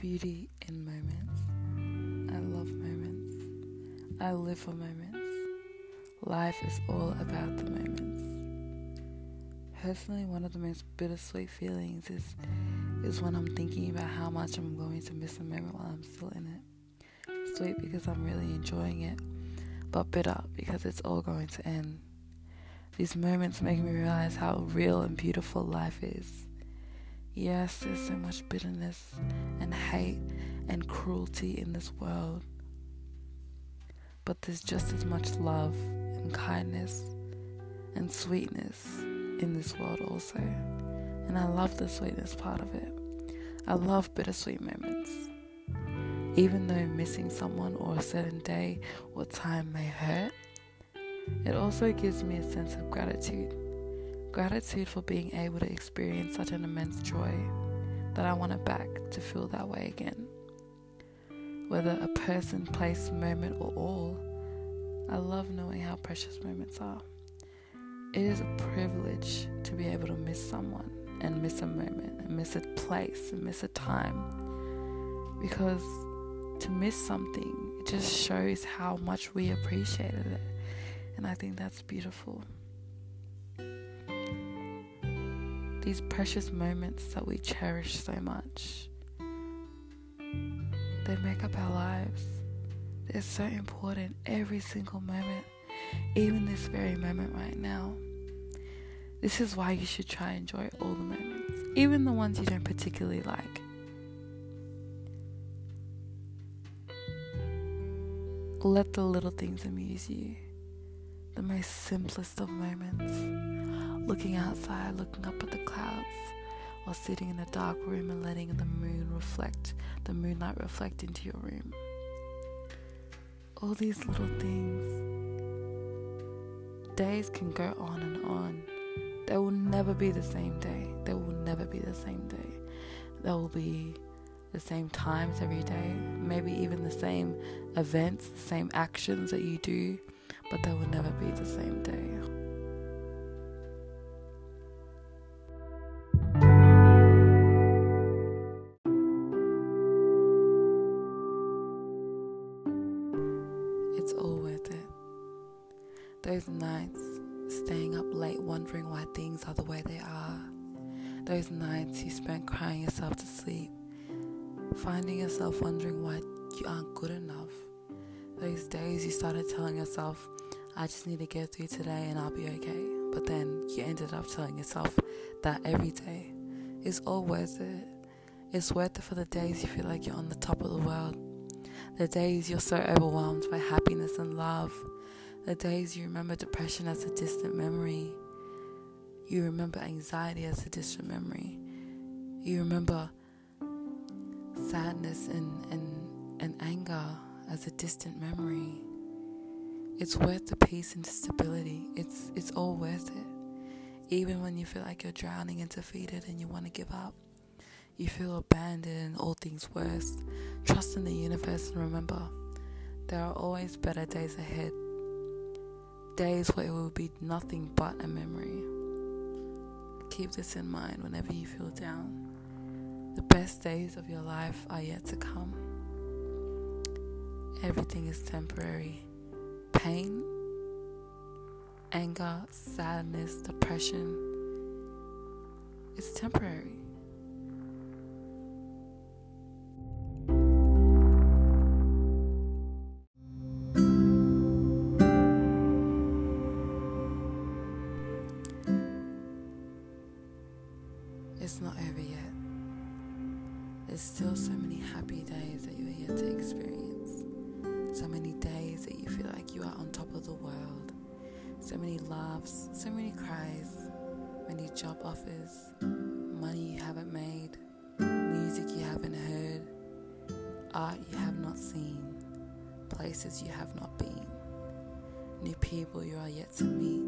beauty in moments. I love moments. I live for moments. Life is all about the moments. Personally, one of the most bittersweet feelings is is when I'm thinking about how much I'm going to miss a moment while I'm still in it. Sweet because I'm really enjoying it, but bitter because it's all going to end. These moments make me realize how real and beautiful life is. Yes, there's so much bitterness and hate and cruelty in this world, but there's just as much love and kindness and sweetness in this world also. And I love the sweetness part of it. I love bittersweet moments. Even though missing someone or a certain day or time may hurt, it also gives me a sense of gratitude. Gratitude for being able to experience such an immense joy that I want it back to feel that way again. Whether a person, place, moment, or all, I love knowing how precious moments are. It is a privilege to be able to miss someone and miss a moment and miss a place and miss a time because to miss something it just shows how much we appreciated it and I think that's beautiful. These precious moments that we cherish so much, they make up our lives. They're so important every single moment, even this very moment right now. This is why you should try and enjoy all the moments, even the ones you don't particularly like. Let the little things amuse you the most simplest of moments. Looking outside, looking up at the clouds, or sitting in a dark room and letting the moon reflect, the moonlight reflect into your room. All these little things. Days can go on and on. They will never be the same day. They will never be the same day. There will be the same times every day, maybe even the same events, the same actions that you do but they will never be the same day. You spent crying yourself to sleep, finding yourself wondering why you aren't good enough. Those days you started telling yourself, I just need to get through today and I'll be okay. But then you ended up telling yourself that every day is all worth it. It's worth it for the days you feel like you're on the top of the world. The days you're so overwhelmed by happiness and love. The days you remember depression as a distant memory. You remember anxiety as a distant memory. You remember sadness and, and, and anger as a distant memory. It's worth the peace and stability. It's it's all worth it. Even when you feel like you're drowning and defeated and you want to give up, you feel abandoned and all things worse. Trust in the universe and remember, there are always better days ahead. Days where it will be nothing but a memory. Keep this in mind whenever you feel down. The best days of your life are yet to come. Everything is temporary pain, anger, sadness, depression. It's temporary. Happy days that you're yet to experience. So many days that you feel like you are on top of the world. So many laughs, so many cries, many job offers, money you haven't made, music you haven't heard, art you have not seen, places you have not been, new people you are yet to meet.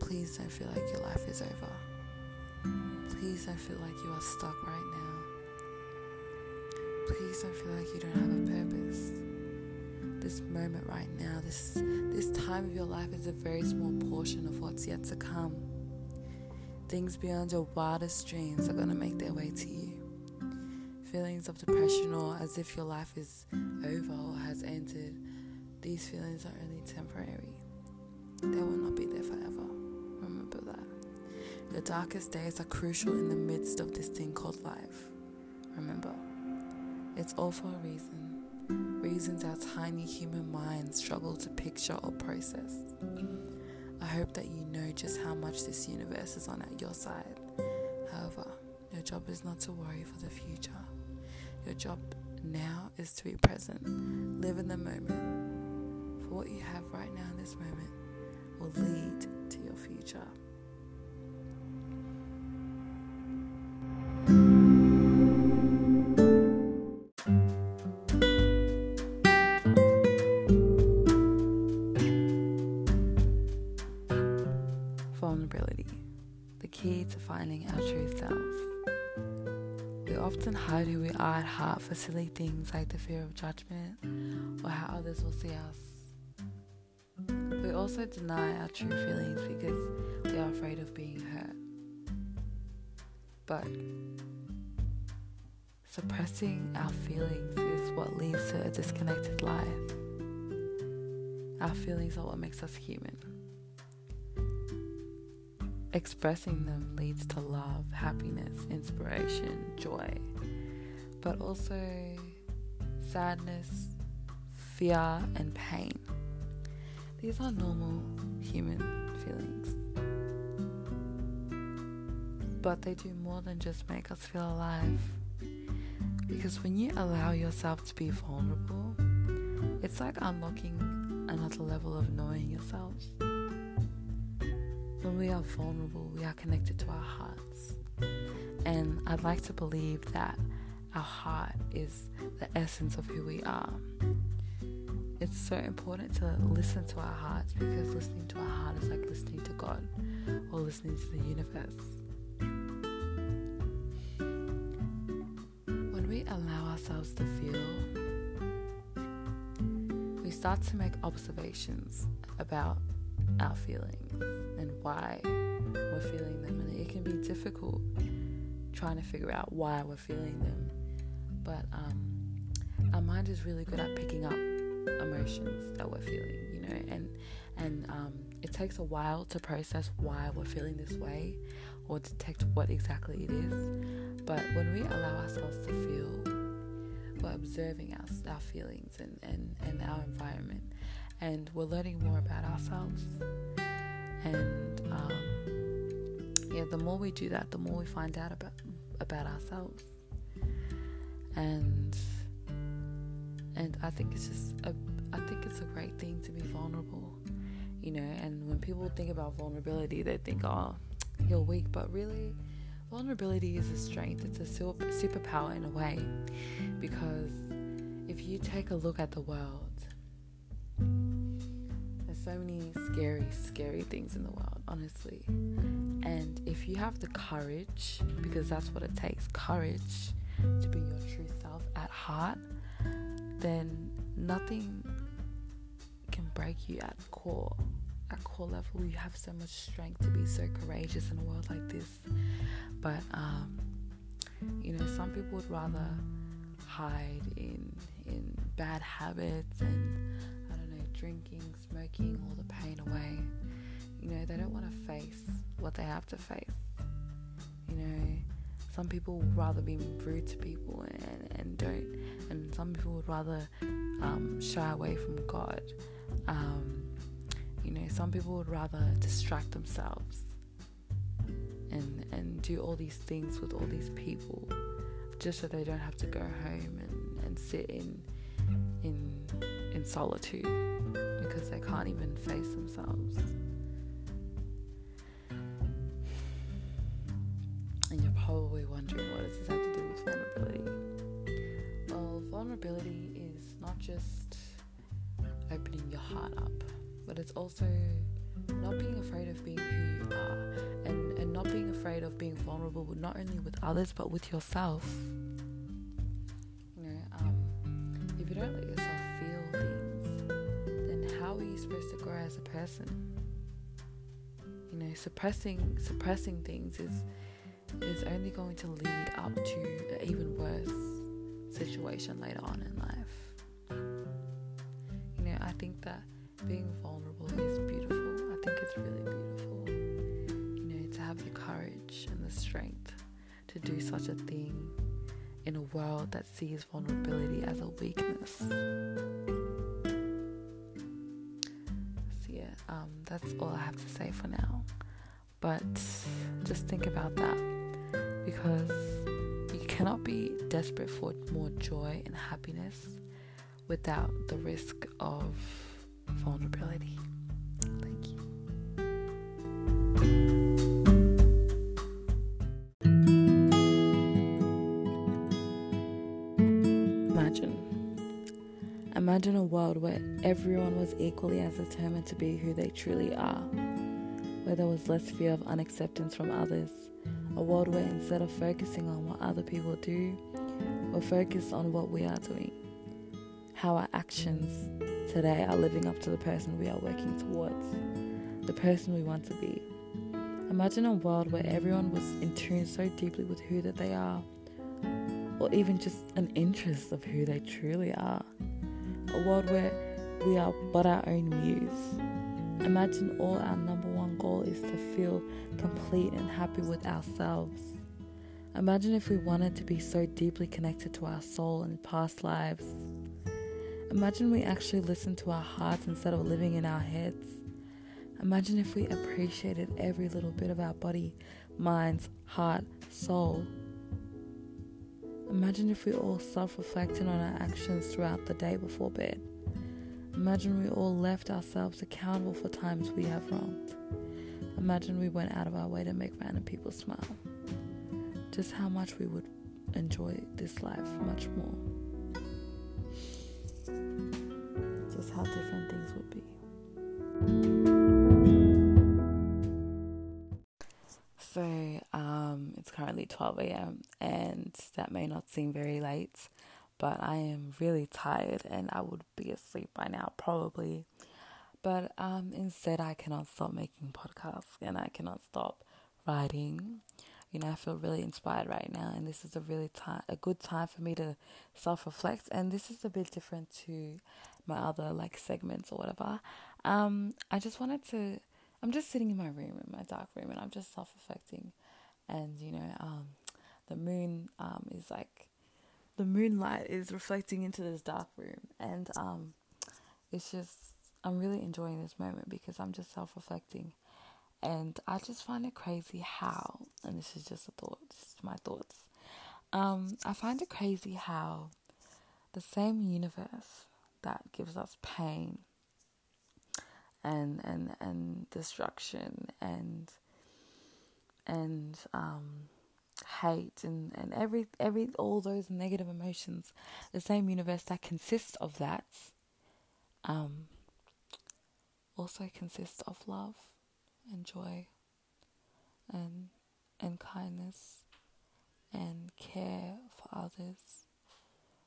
Please don't feel like your life is over. Please don't feel like you are stuck right now. Please don't feel like you don't have a purpose. This moment right now, this this time of your life is a very small portion of what's yet to come. Things beyond your wildest dreams are to make their way to you. Feelings of depression or as if your life is over or has ended, these feelings are only temporary. They will not be there forever. Remember that. Your darkest days are crucial in the midst of this thing called life. Remember, it's all for a reason. Reasons our tiny human minds struggle to picture or process. I hope that you know just how much this universe is on at your side. However, your job is not to worry for the future. Your job now is to be present. Live in the moment. For what you have right now in this moment will lead to your future. Often hide who we are at heart for silly things like the fear of judgment or how others will see us. We also deny our true feelings because we are afraid of being hurt. But suppressing our feelings is what leads to a disconnected life. Our feelings are what makes us human. Expressing them leads to love, happiness, inspiration, joy, but also sadness, fear, and pain. These are normal human feelings. But they do more than just make us feel alive. Because when you allow yourself to be vulnerable, it's like unlocking another level of knowing yourself. When we are vulnerable, we are connected to our hearts. And I'd like to believe that our heart is the essence of who we are. It's so important to listen to our hearts because listening to our heart is like listening to God or listening to the universe. When we allow ourselves to feel, we start to make observations about our feelings and why we're feeling them. And it can be difficult trying to figure out why we're feeling them. But um, our mind is really good at picking up emotions that we're feeling, you know, and and um, it takes a while to process why we're feeling this way or detect what exactly it is. But when we allow ourselves to feel, we're observing our, our feelings and, and, and our environment and we're learning more about ourselves. And um, yeah, the more we do that, the more we find out about about ourselves. And and I think it's just a I think it's a great thing to be vulnerable, you know. And when people think about vulnerability, they think, oh, you're weak, but really. Vulnerability is a strength. It's a super, superpower in a way because if you take a look at the world so many scary, scary things in the world, honestly. And if you have the courage, because that's what it takes courage to be your true self at heart, then nothing can break you at core. At core level, you have so much strength to be so courageous in a world like this. But, um, you know, some people would rather hide in in bad habits and drinking, smoking all the pain away. You know, they don't want to face what they have to face. You know, some people would rather be rude to people and, and don't, and some people would rather um, shy away from God. Um, you know, some people would rather distract themselves and and do all these things with all these people just so they don't have to go home and, and sit in in in solitude because they can't even face themselves. And you're probably wondering what does this have to do with vulnerability? Well, vulnerability is not just opening your heart up, but it's also not being afraid of being who you are and, and not being afraid of being vulnerable not only with others but with yourself. You know, um, if you don't let supposed to grow as a person? you know, suppressing suppressing things is is only going to lead up to an even worse situation later on in life. You know, I think that being vulnerable is beautiful. I think it's really beautiful. You know, to have the courage and the strength to do such a thing in a world that sees vulnerability as a weakness. That's all I have to say for now. But just think about that because you cannot be desperate for more joy and happiness without the risk of vulnerability. World where everyone was equally as determined to be who they truly are, where there was less fear of unacceptance from others, a world where instead of focusing on what other people do, we're focused on what we are doing, how our actions today are living up to the person we are working towards, the person we want to be. Imagine a world where everyone was in tune so deeply with who that they are, or even just an interest of who they truly are. A world where we are but our own muse. Imagine all our number one goal is to feel complete and happy with ourselves. Imagine if we wanted to be so deeply connected to our soul and past lives. Imagine we actually listened to our hearts instead of living in our heads. Imagine if we appreciated every little bit of our body, minds, heart, soul. Imagine if we all self reflected on our actions throughout the day before bed. Imagine we all left ourselves accountable for times we have wronged. Imagine we went out of our way to make random people smile. Just how much we would enjoy this life much more. Just how different things would be. Currently 12 a.m., and that may not seem very late, but I am really tired and I would be asleep by now, probably. But um, instead, I cannot stop making podcasts and I cannot stop writing. You know, I feel really inspired right now, and this is a really time, a good time for me to self-reflect. And this is a bit different to my other like segments or whatever. Um, I just wanted to I'm just sitting in my room, in my dark room, and I'm just self reflecting. And, you know, um, the moon um, is like, the moonlight is reflecting into this dark room. And um, it's just, I'm really enjoying this moment because I'm just self reflecting. And I just find it crazy how, and this is just a thought, just my thoughts. Um, I find it crazy how the same universe that gives us pain and and and destruction and and um, hate and, and every every all those negative emotions, the same universe that consists of that, um, also consists of love and joy and and kindness and care for others.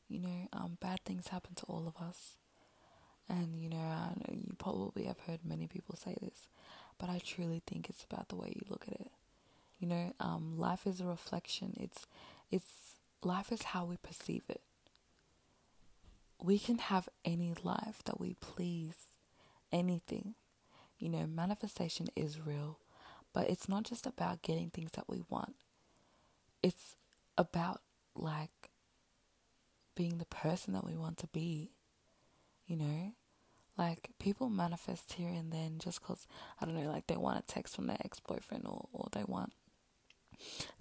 You know, um, bad things happen to all of us. And you know, I know you probably have heard many people say this, but I truly think it's about the way you look at it. You know, um, life is a reflection. It's, it's life is how we perceive it. We can have any life that we please, anything. You know, manifestation is real, but it's not just about getting things that we want. It's about like being the person that we want to be. You know, like people manifest here and then just because I don't know, like they want a text from their ex boyfriend or or they want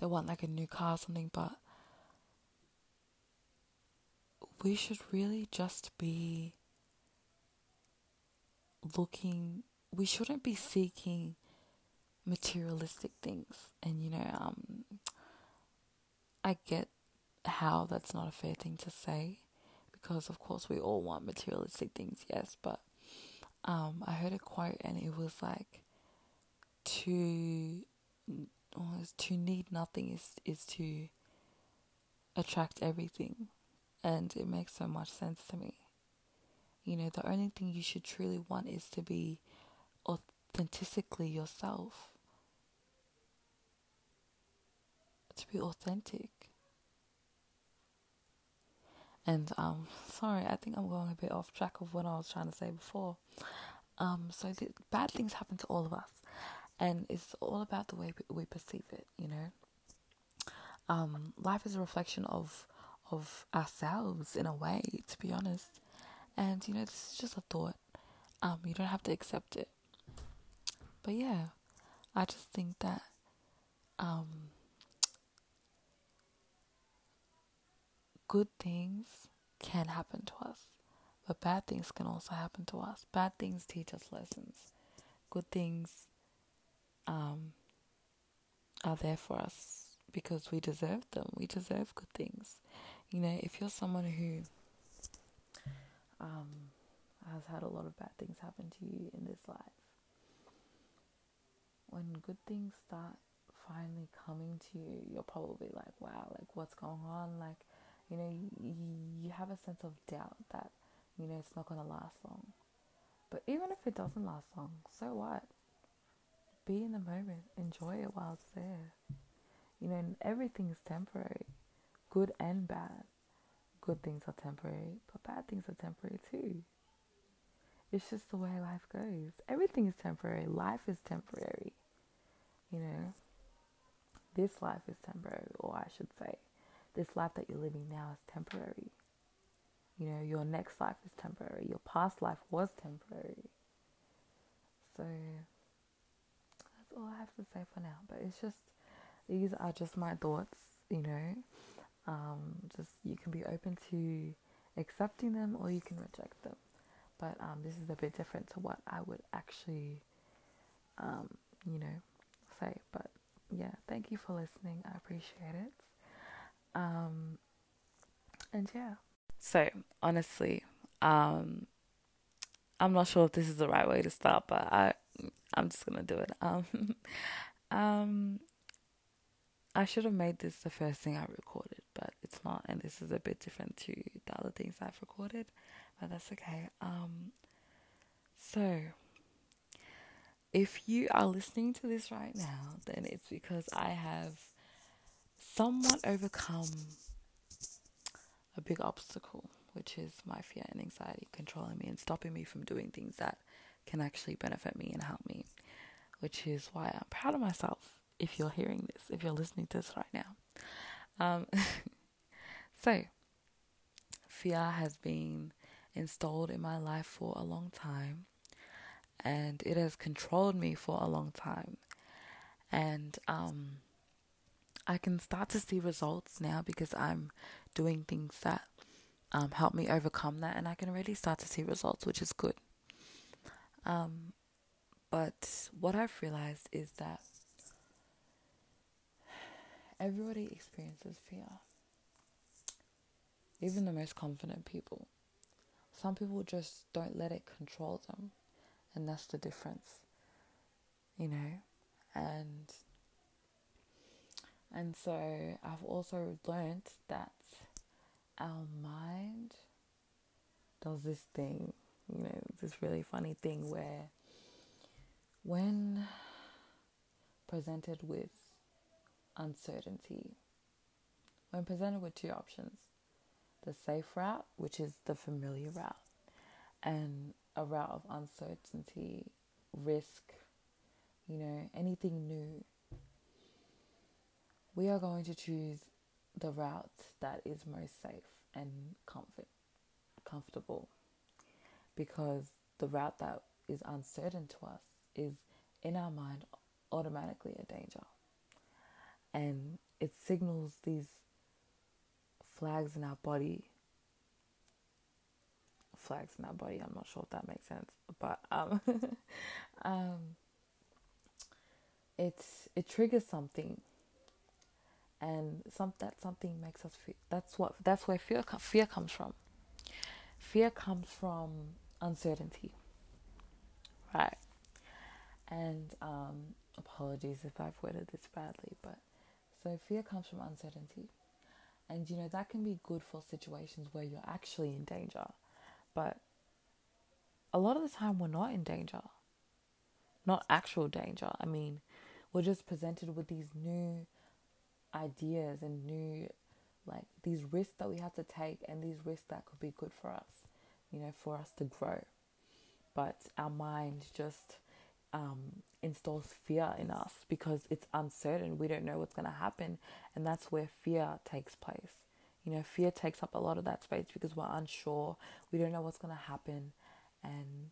they want like a new car or something, but we should really just be looking. We shouldn't be seeking materialistic things, and you know, um, I get how that's not a fair thing to say because of course we all want materialistic things, yes, but um, I heard a quote and it was like to Oh, or to need nothing is is to attract everything. And it makes so much sense to me. You know the only thing you should truly want is to be authentically yourself. To be authentic. And um sorry i think i'm going a bit off track of what i was trying to say before. Um so th- bad things happen to all of us and it's all about the way we perceive it. You know, um, life is a reflection of of ourselves in a way, to be honest. And you know, this is just a thought. Um, you don't have to accept it. But yeah, I just think that um, good things can happen to us, but bad things can also happen to us. Bad things teach us lessons. Good things um, are there for us because we deserve them. We deserve good things. You know, if you're someone who um, has had a lot of bad things happen to you in this life, when good things start finally coming to you, you're probably like, wow, like what's going on? Like, you know, you, you have a sense of doubt that, you know, it's not going to last long. But even if it doesn't last long, so what? Be in the moment, enjoy it while it's there. You know, everything is temporary, good and bad. Good things are temporary, but bad things are temporary too. It's just the way life goes. Everything is temporary. Life is temporary. You know, this life is temporary, or I should say, this life that you're living now is temporary. You know, your next life is temporary. Your past life was temporary. So that's all I have to say for now. But it's just, these are just my thoughts, you know. Um, just you can be open to accepting them or you can reject them. But um, this is a bit different to what I would actually, um, you know, say. But yeah, thank you for listening. I appreciate it. Um, and yeah. So honestly, um, I'm not sure if this is the right way to start, but I, I'm just gonna do it. Um, um, I should have made this the first thing I recorded, but it's not, and this is a bit different to the other things I've recorded, but that's okay. Um, so if you are listening to this right now, then it's because I have somewhat overcome a big obstacle, which is my fear and anxiety controlling me and stopping me from doing things that can actually benefit me and help me, which is why I'm proud of myself if you're hearing this, if you're listening to this right now. Um, so, fear has been installed in my life for a long time and it has controlled me for a long time. And um, I can start to see results now because I'm doing things that um, help me overcome that, and I can really start to see results, which is good. Um, but what I've realized is that everybody experiences fear, even the most confident people. Some people just don't let it control them. And that's the difference you know? And and so I've also learned that our mind does this thing, you know, this really funny thing where when presented with uncertainty, when presented with two options, the safe route, which is the familiar route, and a route of uncertainty, risk, you know, anything new, we are going to choose the route that is most safe and comfort comfortable because the route that is uncertain to us is in our mind automatically a danger and it signals these flags in our body flags in our body. I'm not sure if that makes sense, but um, um, it's it triggers something, and some that something makes us feel. That's what that's where fear fear comes from. Fear comes from uncertainty, right? And um, apologies if I've worded this badly, but so fear comes from uncertainty. And you know, that can be good for situations where you're actually in danger but a lot of the time we're not in danger. Not actual danger. I mean, we're just presented with these new ideas and new like these risks that we have to take and these risks that could be good for us, you know, for us to grow. But our mind just um, installs fear in us because it's uncertain. We don't know what's going to happen. And that's where fear takes place. You know, fear takes up a lot of that space because we're unsure. We don't know what's going to happen. And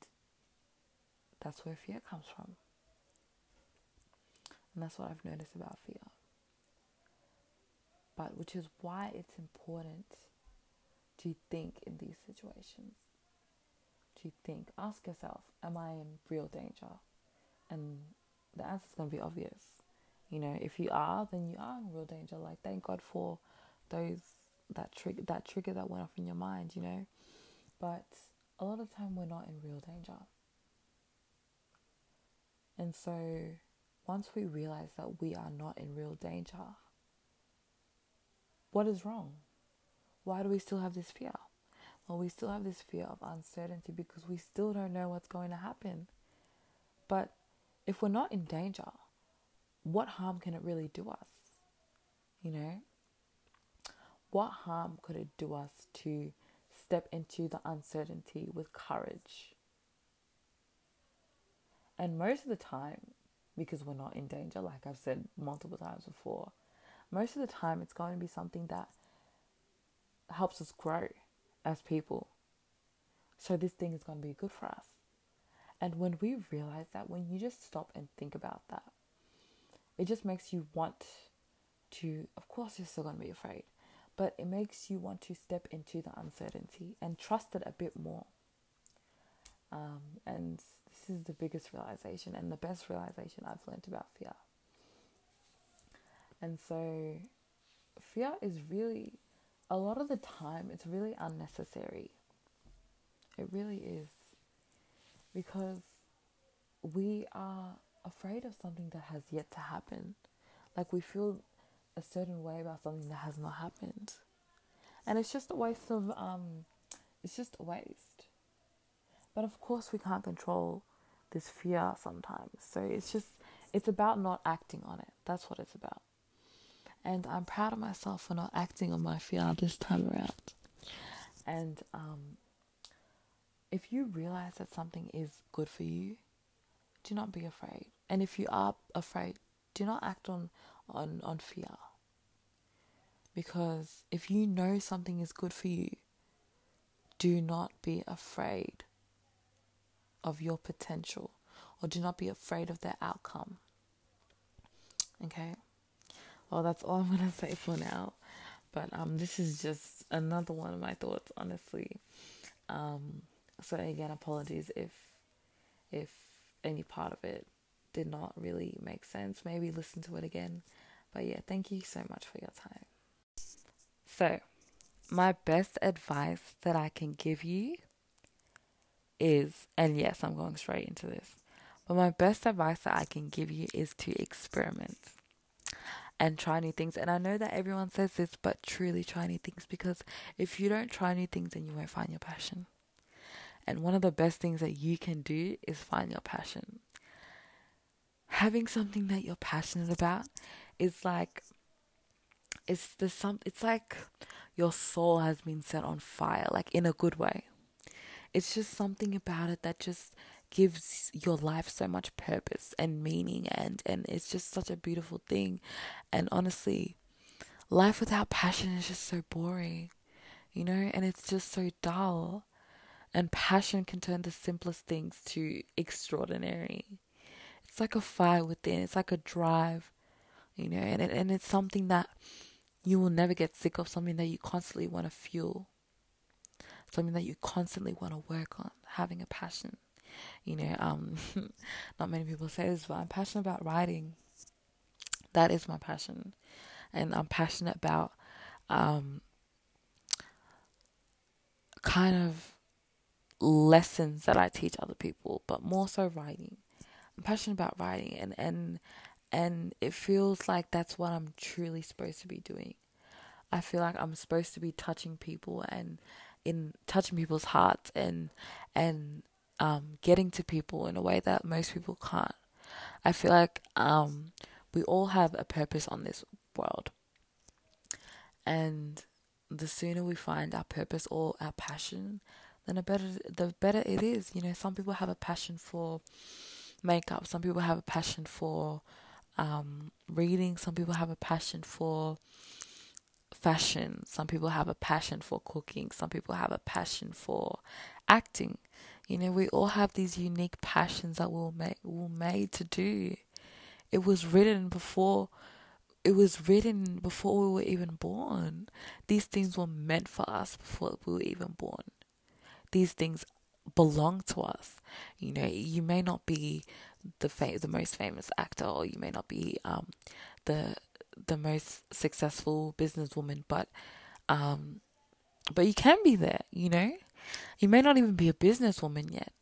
that's where fear comes from. And that's what I've noticed about fear. But which is why it's important to think in these situations. To think, ask yourself, am I in real danger? And the answer is going to be obvious. You know, if you are, then you are in real danger. Like, thank God for those that trigger that trigger that went off in your mind. You know, but a lot of time we're not in real danger. And so, once we realize that we are not in real danger, what is wrong? Why do we still have this fear? Well, we still have this fear of uncertainty because we still don't know what's going to happen. But if we're not in danger, what harm can it really do us? You know? What harm could it do us to step into the uncertainty with courage? And most of the time, because we're not in danger, like I've said multiple times before, most of the time it's going to be something that helps us grow as people. So this thing is going to be good for us. And when we realize that, when you just stop and think about that, it just makes you want to, of course, you're still going to be afraid, but it makes you want to step into the uncertainty and trust it a bit more. Um, and this is the biggest realization and the best realization I've learned about fear. And so, fear is really, a lot of the time, it's really unnecessary. It really is. Because we are afraid of something that has yet to happen. Like we feel a certain way about something that has not happened. And it's just a waste of, um, it's just a waste. But of course, we can't control this fear sometimes. So it's just, it's about not acting on it. That's what it's about. And I'm proud of myself for not acting on my fear this time around. And um, if you realize that something is good for you, do not be afraid. And if you are afraid, do not act on, on, on fear. Because if you know something is good for you, do not be afraid of your potential or do not be afraid of the outcome. Okay? Well, that's all I'm gonna say for now. But um, this is just another one of my thoughts, honestly. Um, so again, apologies if if any part of it did not really make sense. Maybe listen to it again. But yeah, thank you so much for your time. So, my best advice that I can give you is, and yes, I'm going straight into this, but my best advice that I can give you is to experiment and try new things. And I know that everyone says this, but truly try new things because if you don't try new things, then you won't find your passion. And one of the best things that you can do is find your passion. Having something that you're passionate about is like it's the some it's like your soul has been set on fire, like in a good way. It's just something about it that just gives your life so much purpose and meaning and and it's just such a beautiful thing. And honestly life without passion is just so boring you know and it's just so dull. And passion can turn the simplest things to extraordinary. It's like a fire within it's like a drive you know and it, and it's something that you will never get sick of something that you constantly want to fuel something that you constantly want to work on having a passion you know, um, not many people say this, but I'm passionate about writing. That is my passion, and I'm passionate about um, kind of lessons that I teach other people, but more so writing. I'm passionate about writing, and and and it feels like that's what I'm truly supposed to be doing. I feel like I'm supposed to be touching people and in touching people's hearts and and um, getting to people in a way that most people can't. I feel like um, we all have a purpose on this world. And the sooner we find our purpose or our passion, then the better the better it is. You know, some people have a passion for makeup, some people have a passion for um, reading, some people have a passion for fashion, some people have a passion for cooking, some people have a passion for acting. You know, we all have these unique passions that we're made, we're made to do. It was written before it was written before we were even born. These things were meant for us before we were even born. These things belong to us. You know, you may not be the the most famous actor, or you may not be um, the the most successful businesswoman, but um, but you can be there. You know, you may not even be a businesswoman yet.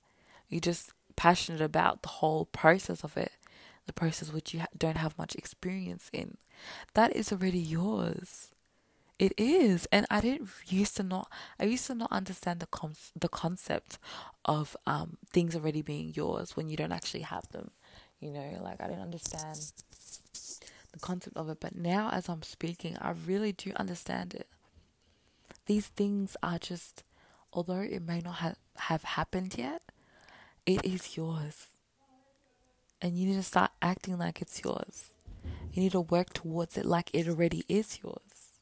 You're just passionate about the whole process of it, the process which you don't have much experience in. That is already yours. It is, and I didn't used to not. I used to not understand the con- the concept of um things already being yours when you don't actually have them. You know, like I didn't understand the concept of it, but now as I'm speaking, I really do understand it. These things are just, although it may not have have happened yet, it is yours, and you need to start acting like it's yours. You need to work towards it like it already is yours.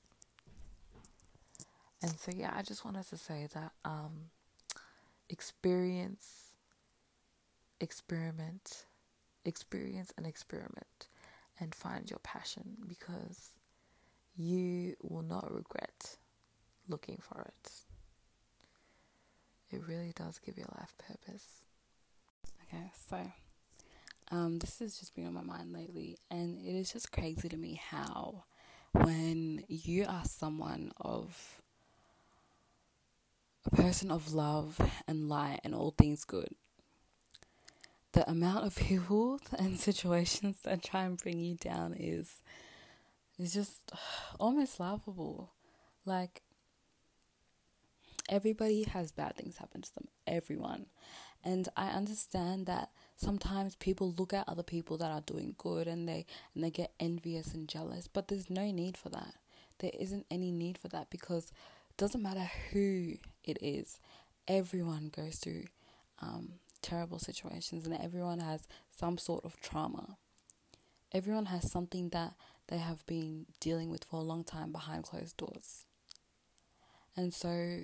And so, yeah, I just wanted to say that um, experience, experiment, experience and experiment, and find your passion because you will not regret looking for it. It really does give your life purpose. Okay, so um, this has just been on my mind lately, and it is just crazy to me how when you are someone of a person of love and light and all things good, the amount of people and situations that try and bring you down is is just almost laughable. Like everybody has bad things happen to them, everyone. And I understand that sometimes people look at other people that are doing good and they and they get envious and jealous but there's no need for that. There isn't any need for that because it doesn't matter who it is everyone goes through um, terrible situations and everyone has some sort of trauma. Everyone has something that they have been dealing with for a long time behind closed doors. And so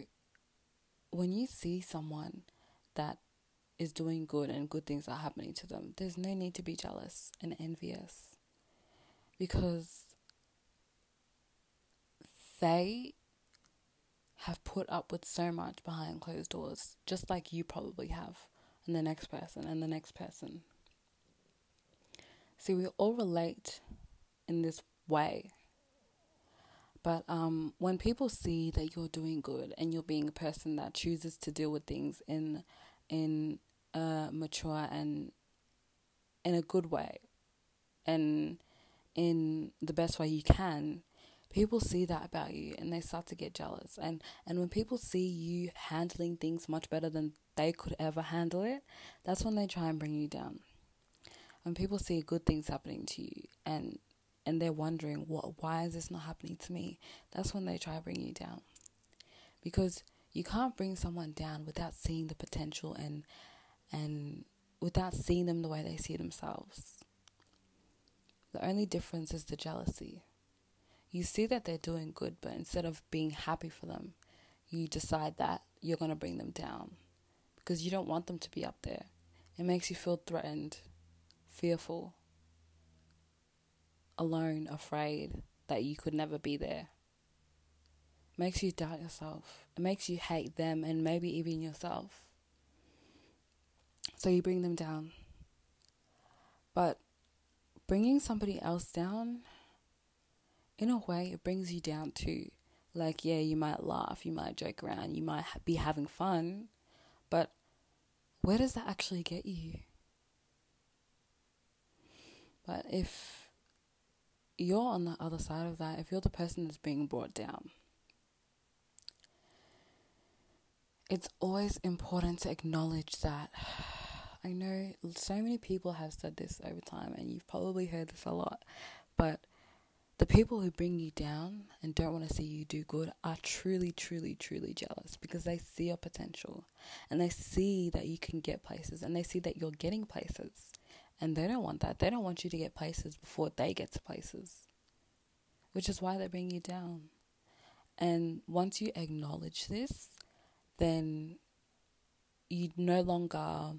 when you see someone that is doing good and good things are happening to them, there's no need to be jealous and envious because they have put up with so much behind closed doors, just like you probably have, and the next person, and the next person. See, we all relate in this way. But um, when people see that you're doing good and you're being a person that chooses to deal with things in in uh, mature and in a good way and in the best way you can, people see that about you and they start to get jealous. And, and when people see you handling things much better than they could ever handle it, that's when they try and bring you down. When people see good things happening to you and and they're wondering what why is this not happening to me, that's when they try to bring you down. Because you can't bring someone down without seeing the potential and and without seeing them the way they see themselves. The only difference is the jealousy. You see that they're doing good, but instead of being happy for them, you decide that you're going to bring them down because you don't want them to be up there. It makes you feel threatened, fearful, alone, afraid that you could never be there. It makes you doubt yourself. It makes you hate them and maybe even yourself. So you bring them down. But bringing somebody else down, in a way, it brings you down too. Like, yeah, you might laugh, you might joke around, you might be having fun, but where does that actually get you? But if you're on the other side of that, if you're the person that's being brought down, it's always important to acknowledge that I know so many people have said this over time, and you've probably heard this a lot, but the people who bring you down and don't want to see you do good are truly, truly, truly jealous because they see your potential and they see that you can get places and they see that you're getting places. And they don't want that. They don't want you to get places before they get to places, which is why they bring you down. And once you acknowledge this, then you no longer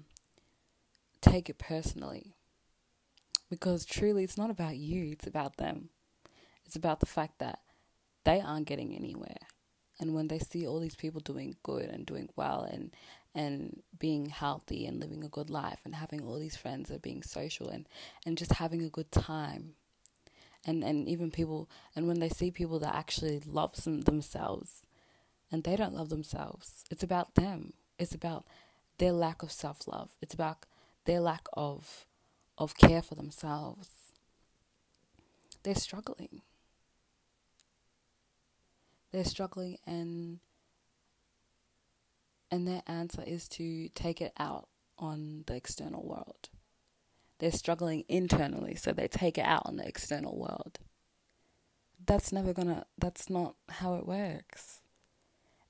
take it personally. Because truly, it's not about you, it's about them. It's about the fact that they aren't getting anywhere. And when they see all these people doing good and doing well and and being healthy and living a good life and having all these friends and being social and, and just having a good time. And and even people and when they see people that actually love them, themselves and they don't love themselves, it's about them. It's about their lack of self love. It's about their lack of of care for themselves. They're struggling. They're struggling and and their answer is to take it out on the external world. They're struggling internally, so they take it out on the external world. That's never gonna, that's not how it works.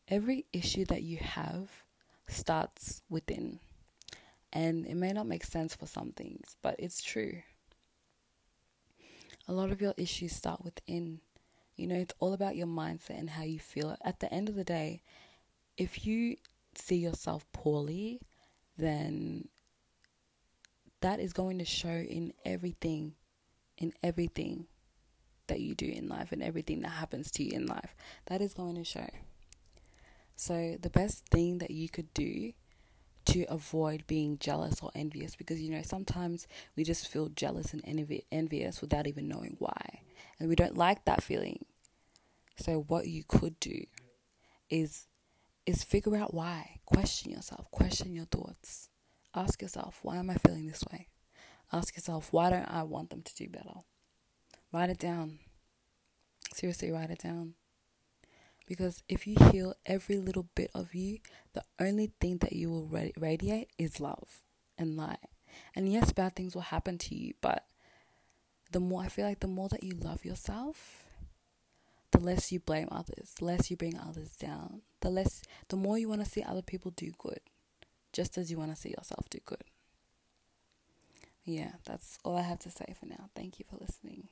Every issue that you have starts within. And it may not make sense for some things, but it's true. A lot of your issues start within. You know, it's all about your mindset and how you feel. At the end of the day, if you see yourself poorly, then that is going to show in everything, in everything that you do in life and everything that happens to you in life. That is going to show. So, the best thing that you could do to avoid being jealous or envious, because you know, sometimes we just feel jealous and envi- envious without even knowing why. And we don't like that feeling. So, what you could do is is figure out why. Question yourself, question your thoughts. Ask yourself, why am I feeling this way? Ask yourself, why don't I want them to do better? Write it down. Seriously, write it down. Because if you heal every little bit of you, the only thing that you will radiate is love and light. And yes, bad things will happen to you, but the more I feel like the more that you love yourself, the less you blame others, the less you bring others down, the less, the more you want to see other people do good, just as you want to see yourself do good. Yeah, that's all I have to say for now. Thank you for listening.